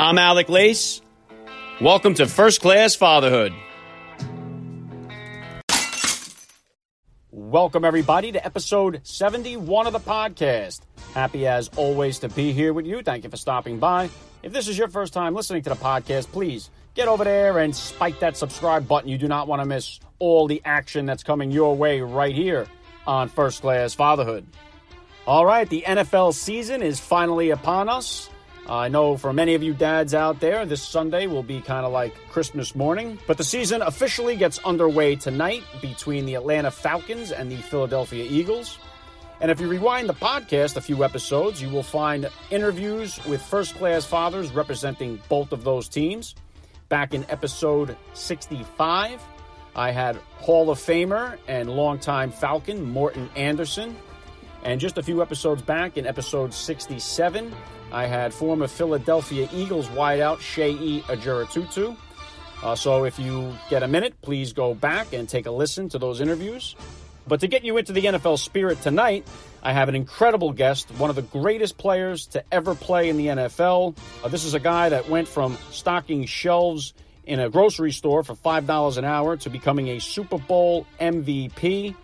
I'm Alec Lace. Welcome to First Class Fatherhood. Welcome, everybody, to episode 71 of the podcast. Happy as always to be here with you. Thank you for stopping by. If this is your first time listening to the podcast, please get over there and spike that subscribe button. You do not want to miss all the action that's coming your way right here on First Class Fatherhood. All right, the NFL season is finally upon us. I know for many of you dads out there, this Sunday will be kind of like Christmas morning, but the season officially gets underway tonight between the Atlanta Falcons and the Philadelphia Eagles. And if you rewind the podcast a few episodes, you will find interviews with first class fathers representing both of those teams. Back in episode 65, I had Hall of Famer and longtime Falcon Morten Andersen. And just a few episodes back, in episode 67, I had former Philadelphia Eagles wideout Shea Ajura Uh, so if you get a minute, please go back and take a listen to those interviews. But to get you into the NFL spirit tonight, I have an incredible guest, one of the greatest players to ever play in the NFL. Uh, this is a guy that went from stocking shelves in a grocery store for $5 an hour to becoming a Super Bowl MVP.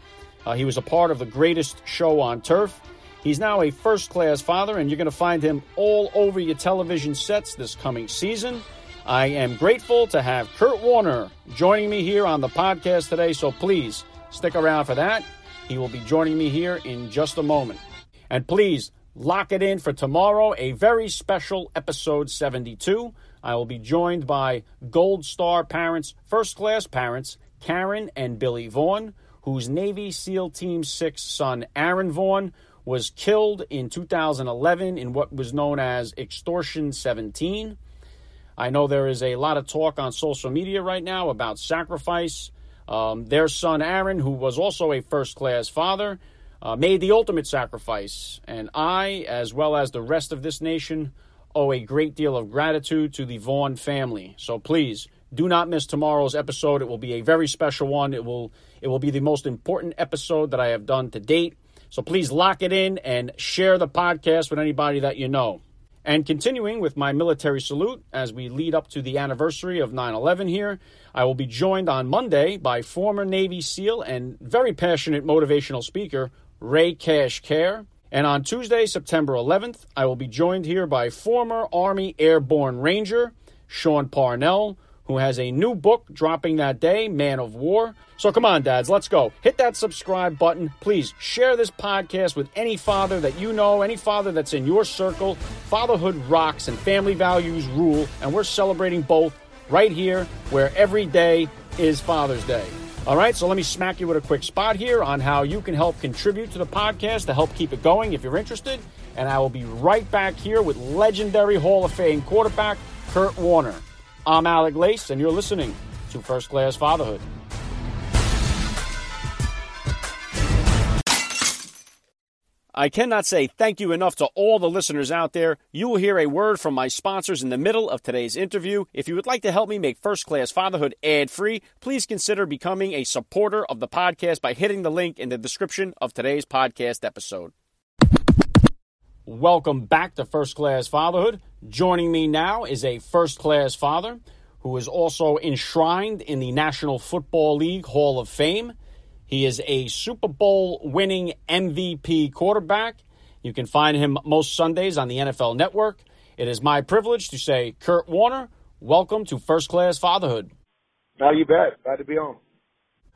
Uh, he was a part of the greatest show on turf. He's now a first class father, and you're going to find him all over your television sets this coming season. I am grateful to have Kurt Warner joining me here on the podcast today, so please stick around for that. He will be joining me here in just a moment. And please lock it in for tomorrow, a very special episode 72. I will be joined by Gold Star parents, first class parents, Karen and Billy Vaughn, whose Navy SEAL Team 6 son, Aaron Vaughn, was killed in 2011 in what was known as Extortion 17. I know there is a lot of talk on social media right now about sacrifice. Um, their son Aaron, who was also a first class father, uh, made the ultimate sacrifice. And I, as well as the rest of this nation, owe a great deal of gratitude to the Vaughn family. So please do not miss tomorrow's episode. It will be a very special one. It will it will be the most important episode that I have done to date. So please lock it in and share the podcast with anybody that you know. And continuing with my military salute as we lead up to the anniversary of 9 11 here, I will be joined on Monday by former Navy SEAL and very passionate motivational speaker, Ray Cash Care. And on Tuesday, September 11th, I will be joined here by former Army Airborne Ranger, Sean Parnell, who has a new book dropping that day, Man of War. So come on, dads, let's go. Hit that subscribe button. Please share this podcast with any father that you know, any father that's in your circle. Fatherhood rocks and family values rule, and we're celebrating both right here where every day is Father's Day. All right, so let me smack you with a quick spot here on how you can help contribute to the podcast to help keep it going if you're interested. And I will be right back here with legendary Hall of Fame quarterback Kurt Warner. I'm Alec Lace, and you're listening to First Class Fatherhood. I cannot say thank you enough to all the listeners out there. You will hear a word from my sponsors in the middle of today's interview. If you would like to help me make First Class Fatherhood ad free, please consider becoming a supporter of the podcast by hitting the link in the description of today's podcast episode. Welcome back to First Class Fatherhood. Joining me now is a first class father who is also enshrined in the National Football League Hall of Fame. He is a Super Bowl winning MVP quarterback. You can find him most Sundays on the NFL Network. It is my privilege to say, Kurt Warner, welcome to First Class Fatherhood. No, you bet. Glad to be on.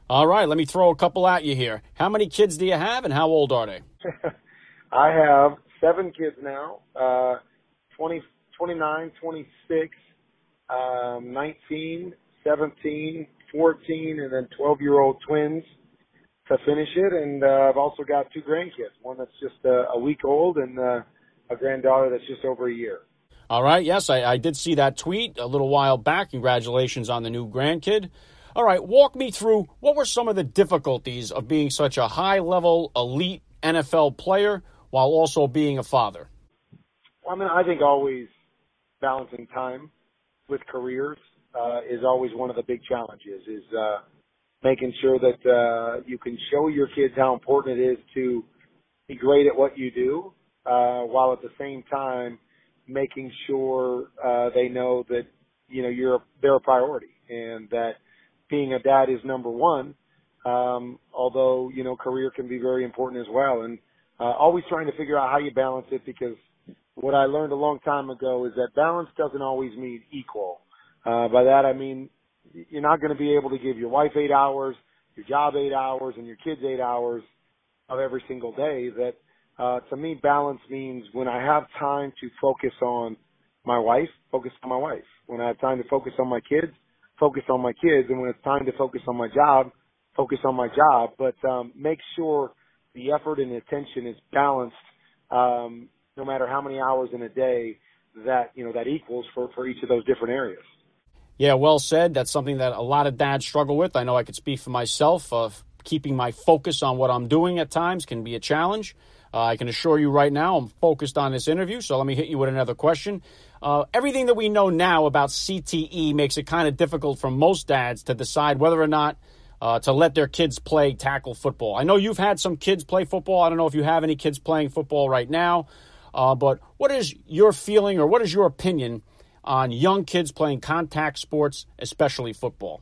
All right, let me throw a couple at you here. How many kids do you have and how old are they? I have seven kids now, uh, 20, 29, 26, um, 19, 17, 14, and then 12 year old twins to finish it. And uh, I've also got two grandkids, one that's just uh, a week old and uh, a granddaughter that's just over a year. All right. Yes, I, I did see that tweet a little while back. Congratulations on the new grandkid. All right. Walk me through what were some of the difficulties of being such a high level elite NFL player while also being a father? I mean, I think always balancing time with careers uh, is always one of the big challenges. Is uh, making sure that uh, you can show your kids how important it is to be great at what you do, uh, while at the same time making sure uh, they know that you know you're they're a priority and that being a dad is number one. Um, although you know career can be very important as well, and uh, always trying to figure out how you balance it because what I learned a long time ago is that balance doesn't always mean equal. Uh, by that I mean you're not going to be able to give your wife eight hours, your job eight hours, and your kids eight hours of every single day. That uh, to me, balance means when I have time to focus on my wife, focus on my wife. When I have time to focus on my kids, focus on my kids. And when it's time to focus on my job, focus on my job. But um, make sure the effort and attention is balanced, um, no matter how many hours in a day that you know that equals for for each of those different areas. Yeah, well said. That's something that a lot of dads struggle with. I know I could speak for myself. Of keeping my focus on what I'm doing at times can be a challenge. Uh, I can assure you right now, I'm focused on this interview. So let me hit you with another question. Uh, everything that we know now about CTE makes it kind of difficult for most dads to decide whether or not uh, to let their kids play tackle football. I know you've had some kids play football. I don't know if you have any kids playing football right now, uh, but what is your feeling or what is your opinion on young kids playing contact sports, especially football?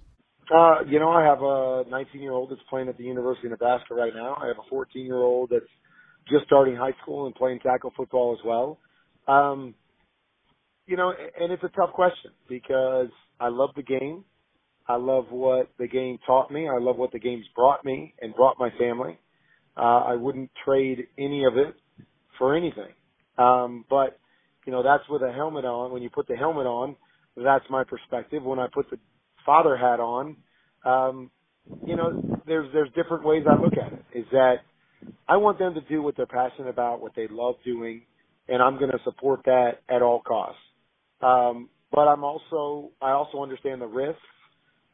Uh, you know, I have a 19 year old that's playing at the University of Nebraska right now. I have a 14 year old that's just starting high school and playing tackle football as well. Um, you know, and it's a tough question because I love the game. I love what the game taught me. I love what the game's brought me and brought my family. Uh, I wouldn't trade any of it for anything. Um, but, you know, that's with a helmet on. When you put the helmet on, that's my perspective. When I put the father hat on, um, you know, there's, there's different ways I look at it. Is that I want them to do what they're passionate about, what they love doing, and I'm going to support that at all costs. Um, but I'm also, I also understand the risks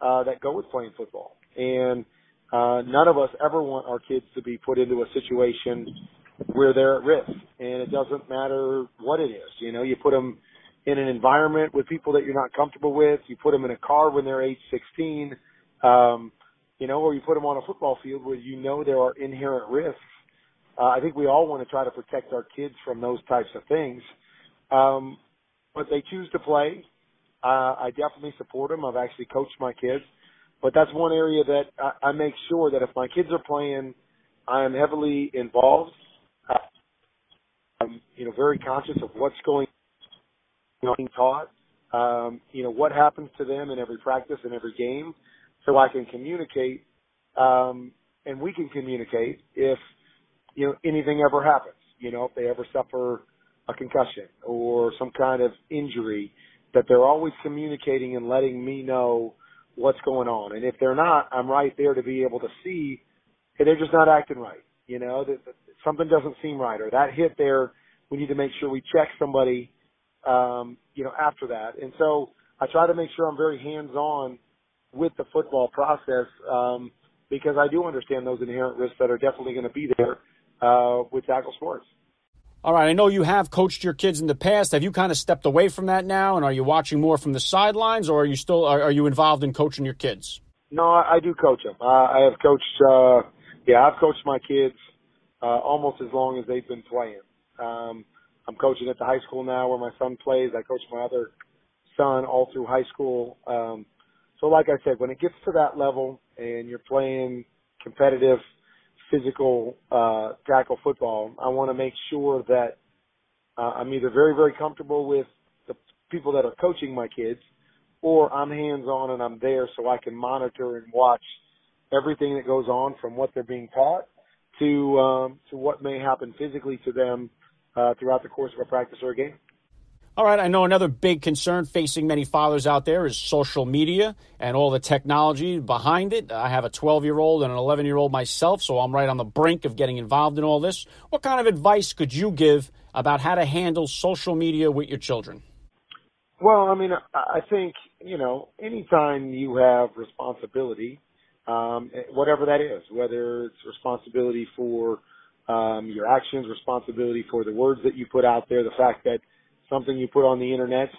uh, that go with playing football, and uh, none of us ever want our kids to be put into a situation where they're at risk, and it doesn't matter what it is. You know, you put them in an environment with people that you're not comfortable with. You put them in a car when they're age 16. Um, you know, or you put them on a football field where you know there are inherent risks. Uh, I think we all want to try to protect our kids from those types of things. Um, but they choose to play. Uh, I definitely support them. I've actually coached my kids, but that's one area that I, I make sure that if my kids are playing, I am heavily involved. Uh, I'm, you know, very conscious of what's going on being taught. Um, you know, what happens to them in every practice and every game so I can communicate, um, and we can communicate if, you know, anything ever happens. You know, if they ever suffer a concussion or some kind of injury, that they're always communicating and letting me know what's going on. And if they're not, I'm right there to be able to see, hey, they're just not acting right. You know, that, that something doesn't seem right, or that hit there, we need to make sure we check somebody, um, you know, after that. And so I try to make sure I'm very hands on with the football process um, because I do understand those inherent risks that are definitely going to be there uh, with tackle sports. All right, I know you have coached your kids in the past. Have you kind of stepped away from that now, and are you watching more from the sidelines, or are you still are, are you involved in coaching your kids? No, I, I do coach them. Uh, I have coached. Uh, yeah, I've coached my kids uh, almost as long as they've been playing. Um, I'm coaching at the high school now where my son plays. I coach my other son all through high school. Um, so like I said, when it gets to that level and you're playing competitive physical uh, tackle football, I want to make sure that uh, I'm either very, very comfortable with the people that are coaching my kids or I'm hands on and I'm there so I can monitor and watch everything that goes on from what they're being taught to um, to what may happen physically to them uh, throughout the course of a practice or a game. All right, I know another big concern facing many fathers out there is social media and all the technology behind it. I have a 12 year old and an 11 year old myself, so I'm right on the brink of getting involved in all this. What kind of advice could you give about how to handle social media with your children? Well, I mean, I think, you know, anytime you have responsibility, um, whatever that is, whether it's responsibility for um, your actions, responsibility for the words that you put out there, the fact that something you put on the internet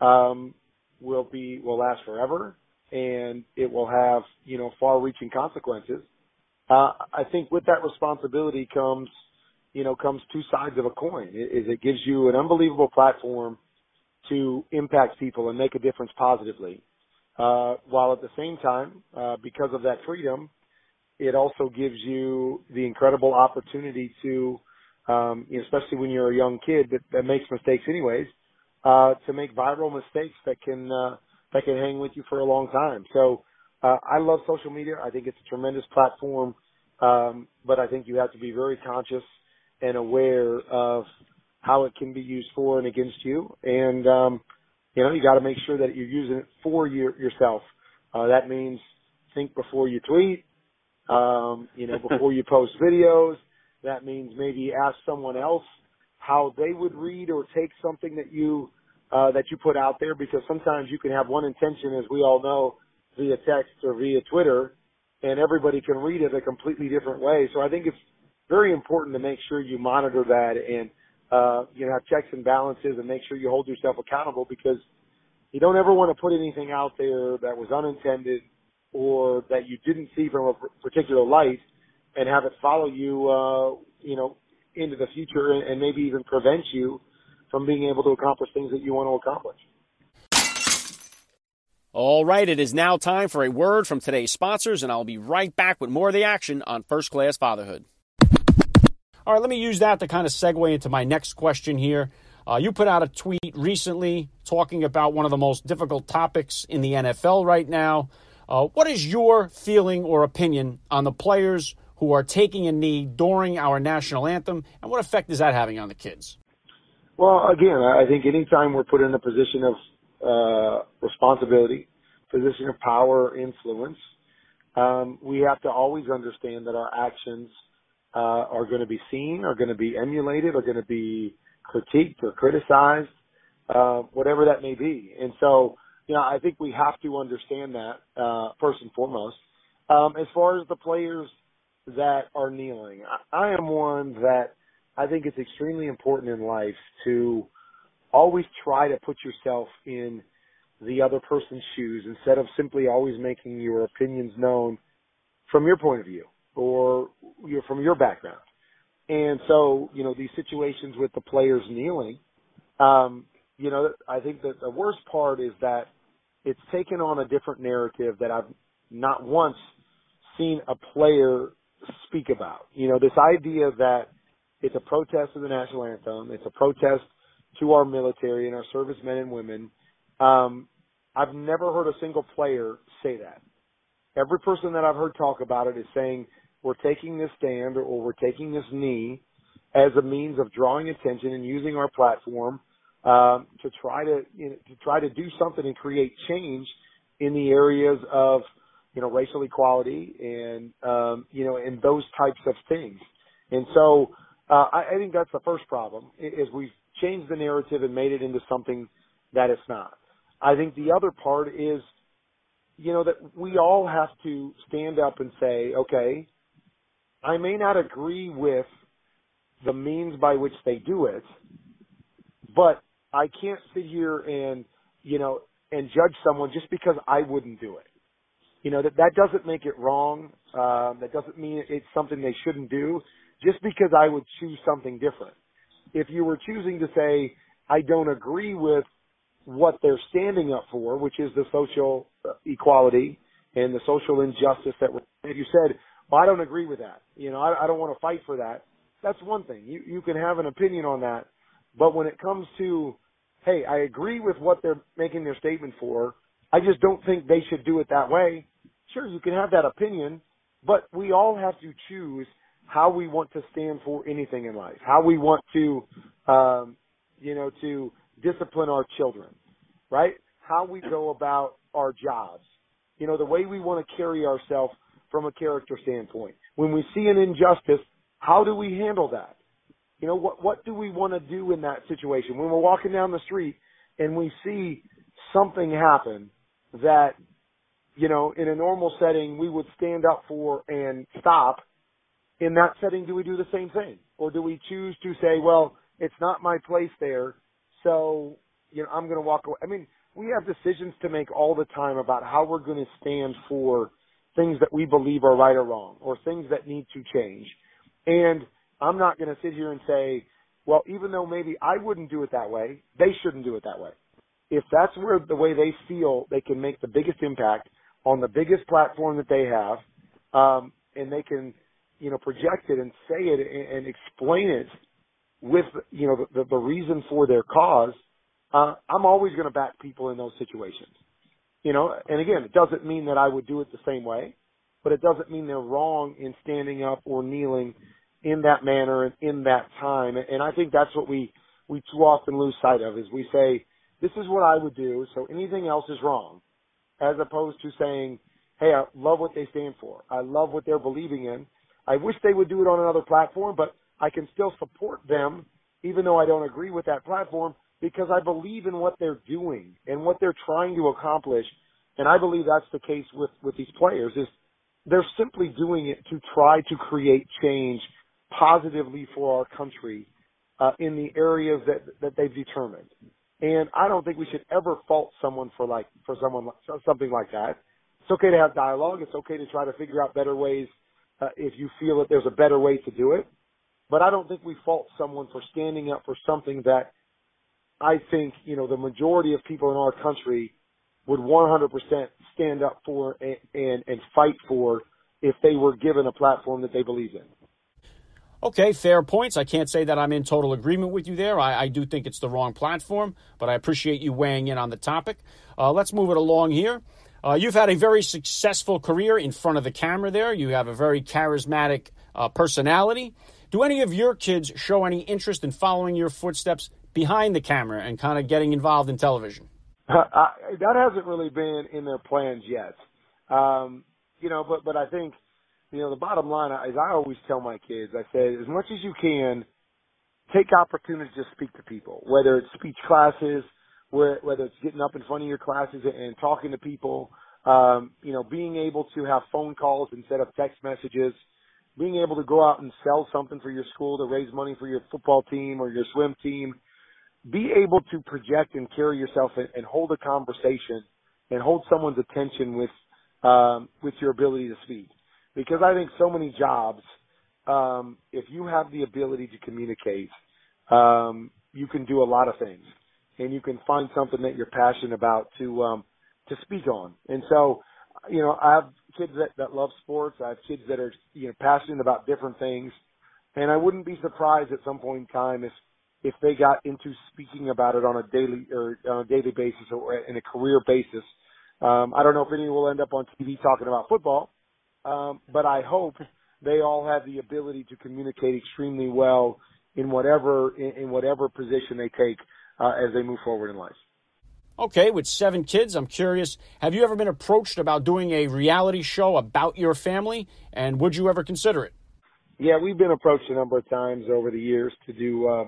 um, will be will last forever, and it will have you know far-reaching consequences. Uh, I think with that responsibility comes you know comes two sides of a coin. Is it gives you an unbelievable platform to impact people and make a difference positively. Uh, while at the same time, uh, because of that freedom, it also gives you the incredible opportunity to, um, especially when you're a young kid that, that makes mistakes anyways, uh, to make viral mistakes that can, uh, that can hang with you for a long time. So, uh, I love social media. I think it's a tremendous platform. Um, but I think you have to be very conscious and aware of how it can be used for and against you. And, um, you know, you got to make sure that you're using it for your, yourself. Uh, that means think before you tweet, um, you know, before you post videos. That means maybe ask someone else how they would read or take something that you, uh, that you put out there because sometimes you can have one intention, as we all know, via text or via Twitter, and everybody can read it a completely different way. So I think it's very important to make sure you monitor that and uh, you know, have checks and balances and make sure you hold yourself accountable because you don't ever want to put anything out there that was unintended or that you didn't see from a particular light and have it follow you, uh, you know, into the future and, and maybe even prevent you from being able to accomplish things that you want to accomplish. All right, it is now time for a word from today's sponsors, and I'll be right back with more of the action on First Class Fatherhood. All right, let me use that to kind of segue into my next question here. Uh, you put out a tweet recently talking about one of the most difficult topics in the NFL right now. Uh, what is your feeling or opinion on the players who are taking a knee during our national anthem, and what effect is that having on the kids? Well, again, I think anytime we're put in a position of uh, responsibility, position of power, influence, um, we have to always understand that our actions – uh, are going to be seen, are going to be emulated, are going to be critiqued or criticized, uh, whatever that may be. And so, you know, I think we have to understand that uh, first and foremost. Um, as far as the players that are kneeling, I, I am one that I think it's extremely important in life to always try to put yourself in the other person's shoes instead of simply always making your opinions known from your point of view or from your background. And so, you know, these situations with the players kneeling, um, you know, I think that the worst part is that it's taken on a different narrative that I've not once seen a player speak about. You know, this idea that it's a protest to the national anthem, it's a protest to our military and our servicemen and women. Um, I've never heard a single player say that. Every person that I've heard talk about it is saying we're taking this stand or we're taking this knee as a means of drawing attention and using our platform um, to try to you know, to try to do something and create change in the areas of you know racial equality and um, you know and those types of things. And so uh, I, I think that's the first problem is we've changed the narrative and made it into something that it's not. I think the other part is you know that we all have to stand up and say, okay, I may not agree with the means by which they do it, but I can't sit here and, you know, and judge someone just because I wouldn't do it. You know, that, that doesn't make it wrong. Um, that doesn't mean it's something they shouldn't do just because I would choose something different. If you were choosing to say, I don't agree with what they're standing up for, which is the social equality and the social injustice that, we're, if you said, well, I don't agree with that. You know, I, I don't want to fight for that. That's one thing. You you can have an opinion on that, but when it comes to, hey, I agree with what they're making their statement for. I just don't think they should do it that way. Sure, you can have that opinion, but we all have to choose how we want to stand for anything in life, how we want to, um, you know, to discipline our children, right? How we go about our jobs, you know, the way we want to carry ourselves from a character standpoint. When we see an injustice, how do we handle that? You know, what, what do we want to do in that situation? When we're walking down the street and we see something happen that, you know, in a normal setting we would stand up for and stop, in that setting do we do the same thing? Or do we choose to say, well, it's not my place there, so, you know, I'm going to walk away. I mean, we have decisions to make all the time about how we're going to stand for things that we believe are right or wrong or things that need to change. And I'm not going to sit here and say, well, even though maybe I wouldn't do it that way, they shouldn't do it that way. if that's where the way they feel they can make the biggest impact on the biggest platform that they have, um, and they can, you know, project it and say it and, and explain it with, you know, the, the reason for their cause, uh, I'm always going to back people in those situations. You know, and again, it doesn't mean that I would do it the same way, but it doesn't mean they're wrong in standing up or kneeling in that manner and in that time. And I think that's what we, we too often lose sight of is we say, this is what I would do, so anything else is wrong, as opposed to saying, hey, I love what they stand for. I love what they're believing in. I wish they would do it on another platform, but I can still support them even though I don't agree with that platform because I believe in what they're doing and what they're trying to accomplish. And I believe that's the case with, with these players is they're simply doing it to try to create change positively for our country uh, in the areas that, that they've determined. And I don't think we should ever fault someone for like, for someone, something like that. It's okay to have dialogue. It's okay to try to figure out better ways uh, if you feel that there's a better way to do it. But I don't think we fault someone for standing up for something that I think, you know, the majority of people in our country would 100% stand up for and, and, and fight for if they were given a platform that they believe in. Okay, fair points. I can't say that I'm in total agreement with you there. I, I do think it's the wrong platform, but I appreciate you weighing in on the topic. Uh, let's move it along here. Uh, you've had a very successful career in front of the camera there. You have a very charismatic uh, personality. Do any of your kids show any interest in following your footsteps behind the camera and kind of getting involved in television? I, that hasn't really been in their plans yet. Um, you know, but but I think you know the bottom line is I always tell my kids I say as much as you can take opportunities to speak to people, whether it's speech classes, whether it's getting up in front of your classes and, talking to people, um, you know, being able to have phone calls instead of text messages, being able to go out and sell something for your school to raise money for your football team or your swim team, be able to project and carry yourself and hold a conversation and hold someone's attention with um, with your ability to speak. Because I think so many jobs, um, if you have the ability to communicate, um, you can do a lot of things, and you can find something that you're passionate about to um, to speak on. And so, you know, I have kids that, that love sports. I have kids that are you know passionate about different things, and I wouldn't be surprised at some point in time if if they got into speaking about it on a daily or on a daily basis or in a career basis. Um, I don't know if anyone will end up on TV talking about football, um, but I hope they all have the ability to communicate extremely well in whatever in, in whatever position they take uh, as they move forward in life. Okay, with seven kids, I'm curious, have you ever been approached about doing a reality show about your family, and would you ever consider it? Yeah, we've been approached a number of times over the years to do uh,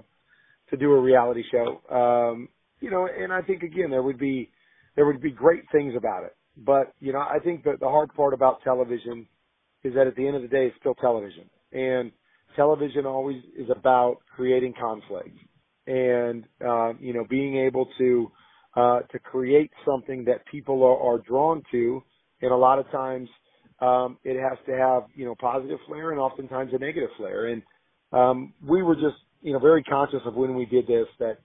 to do a reality show. Um, you know, and I think again there would be there would be great things about it. But you know, I think that the hard part about television is that at the end of the day, it's still television, and television always is about creating conflict and uh, you know being able to uh, to create something that people are, are drawn to, and a lot of times um, it has to have you know positive flair and oftentimes a negative flair. And um, we were just you know, very conscious of when we did this that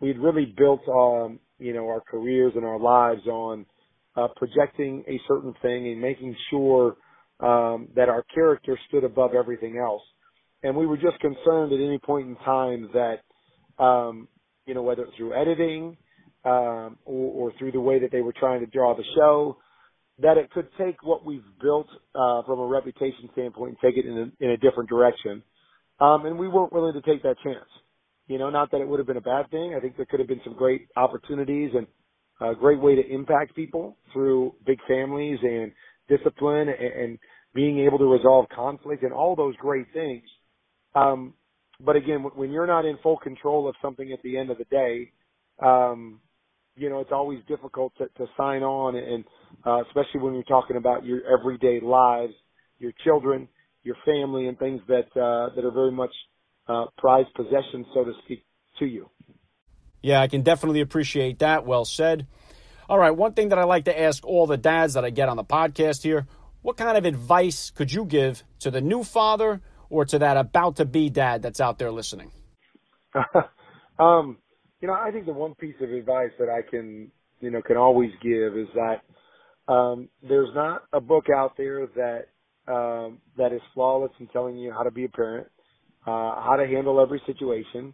we'd really built, um, you know, our careers and our lives on uh, projecting a certain thing and making sure um, that our character stood above everything else. And we were just concerned at any point in time that, um, you know, whether through editing um, or, or through the way that they were trying to draw the show, that it could take what we've built uh, from a reputation standpoint and take it in a, in a different direction. Um, and we weren't willing to take that chance. You know, not that it would have been a bad thing. I think there could have been some great opportunities and a great way to impact people through big families and discipline and, and being able to resolve conflict and all those great things. Um, but again, when you're not in full control of something at the end of the day, um, you know, it's always difficult to, to sign on and, uh, especially when you're talking about your everyday lives, your children, your family and things that uh, that are very much uh, prized possessions, so to speak, to you. Yeah, I can definitely appreciate that. Well said. All right, one thing that I like to ask all the dads that I get on the podcast here what kind of advice could you give to the new father or to that about to be dad that's out there listening? um, you know, I think the one piece of advice that I can, you know, can always give is that um, there's not a book out there that um, that is flawless in telling you how to be a parent, uh, how to handle every situation,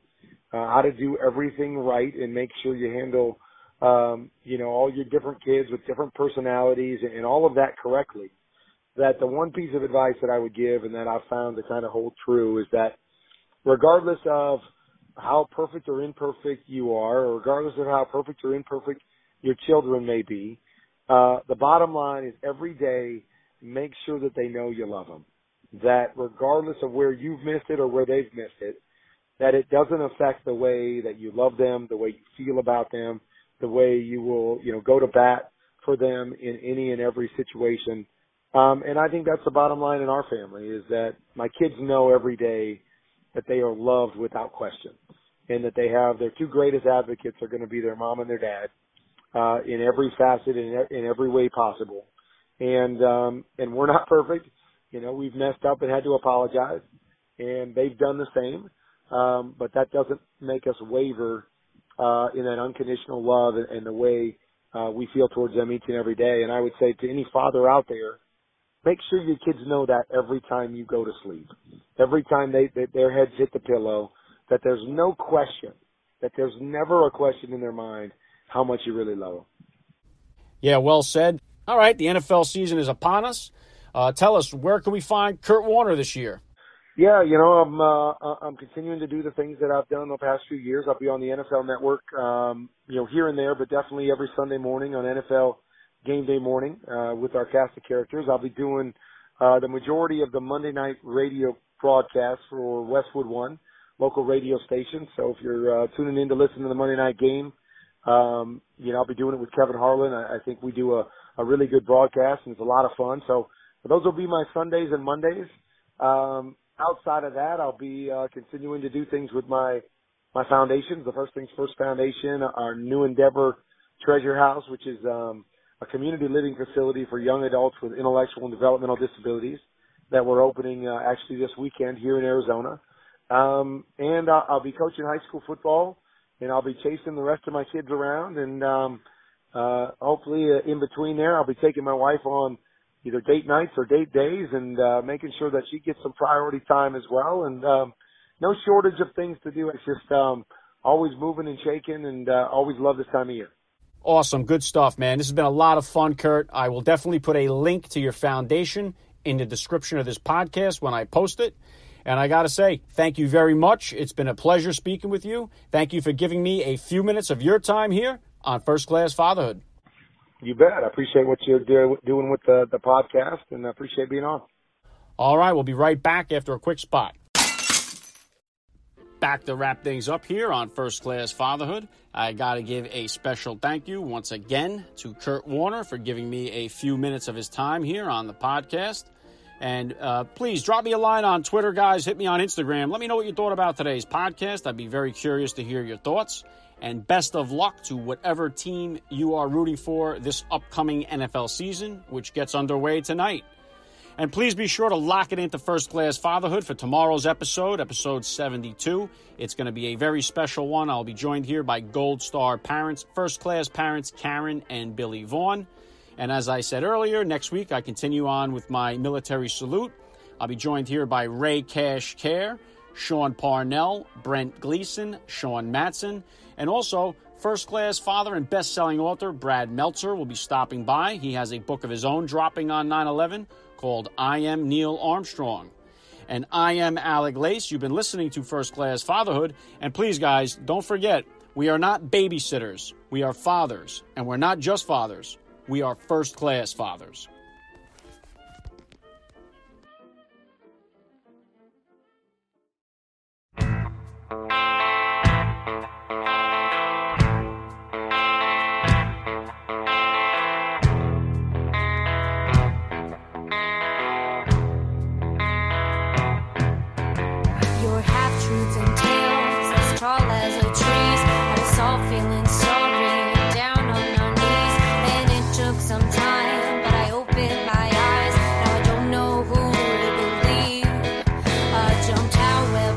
uh, how to do everything right, and make sure you handle, um, you know, all your different kids with different personalities and, and all of that correctly. That the one piece of advice that I would give, and that I've found to kind of hold true, is that regardless of how perfect or imperfect you are, or regardless of how perfect or imperfect your children may be, uh, the bottom line is every day make sure that they know you love them. That regardless of where you've missed it or where they've missed it, that it doesn't affect the way that you love them, the way you feel about them, the way you will, you know, go to bat for them in any and every situation. Um, and I think that's the bottom line in our family is that my kids know every day that they are loved without question and that they have their two greatest advocates are going to be their mom and their dad, uh, in every facet in, in every way possible and um, and we're not perfect. You know, we've messed up and had to apologize, and they've done the same. Um, but that doesn't make us waver uh, in that unconditional love and, and the way uh, we feel towards them each and every day. And I would say to any father out there, make sure your kids know that every time you go to sleep, every time they, they their heads hit the pillow, that there's no question, that there's never a question in their mind how much you really love them. Yeah, well said. All right, the NFL season is upon us. Uh, tell us, where can we find Kurt Warner this year? Yeah, you know, I'm uh, uh, I'm continuing to do the things that I've done the past few years. I'll be on the NFL Network, um, you know, here and there, but definitely every Sunday morning on NFL Game Day morning uh, with our cast of characters. I'll be doing uh, the majority of the Monday night radio broadcast for Westwood One local radio station. So if you're uh, tuning in to listen to the Monday night game, um, you know, I'll be doing it with Kevin Harlan. I, I think we do a a really good broadcast and it's a lot of fun. So those will be my Sundays and Mondays. Um, outside of that, I'll be uh, continuing to do things with my my foundations. The First Things First Foundation, our new endeavor, Treasure House, which is um, a community living facility for young adults with intellectual and developmental disabilities that we're opening uh, actually this weekend here in Arizona. Um, and I'll, I'll be coaching high school football, and I'll be chasing the rest of my kids around and um, uh, hopefully uh, in between there, I'll be taking my wife on either date nights or date days and, uh, making sure that she gets some priority time as well. And, um, no shortage of things to do. It's just, um, always moving and shaking and, uh, always love this time of year. Awesome. Good stuff, man. This has been a lot of fun, Kurt. I will definitely put a link to your foundation in the description of this podcast when I post it. And I got to say, thank you very much. It's been a pleasure speaking with you. Thank you for giving me a few minutes of your time here on First Class Fatherhood. You bet. I appreciate what you're doing with the, the podcast and I appreciate being on. All right. We'll be right back after a quick spot. Back to wrap things up here on First Class Fatherhood. I got to give a special thank you once again to Kurt Warner for giving me a few minutes of his time here on the podcast. And uh, please drop me a line on Twitter, guys. Hit me on Instagram. Let me know what you thought about today's podcast. I'd be very curious to hear your thoughts and best of luck to whatever team you are rooting for this upcoming NFL season, which gets underway tonight. And please be sure to lock it into First Class Fatherhood for tomorrow's episode, episode 72. It's going to be a very special one. I'll be joined here by Gold Star parents, first class parents Karen and Billy Vaughn. And as I said earlier, next week I continue on with my military salute. I'll be joined here by Ray Cash Care, Sean Parnell, Brent Gleeson, Sean Matson, and also, first class father and best selling author Brad Meltzer will be stopping by. He has a book of his own dropping on 9 11 called I Am Neil Armstrong. And I am Alec Lace. You've been listening to First Class Fatherhood. And please, guys, don't forget, we are not babysitters. We are fathers. And we're not just fathers, we are first class fathers.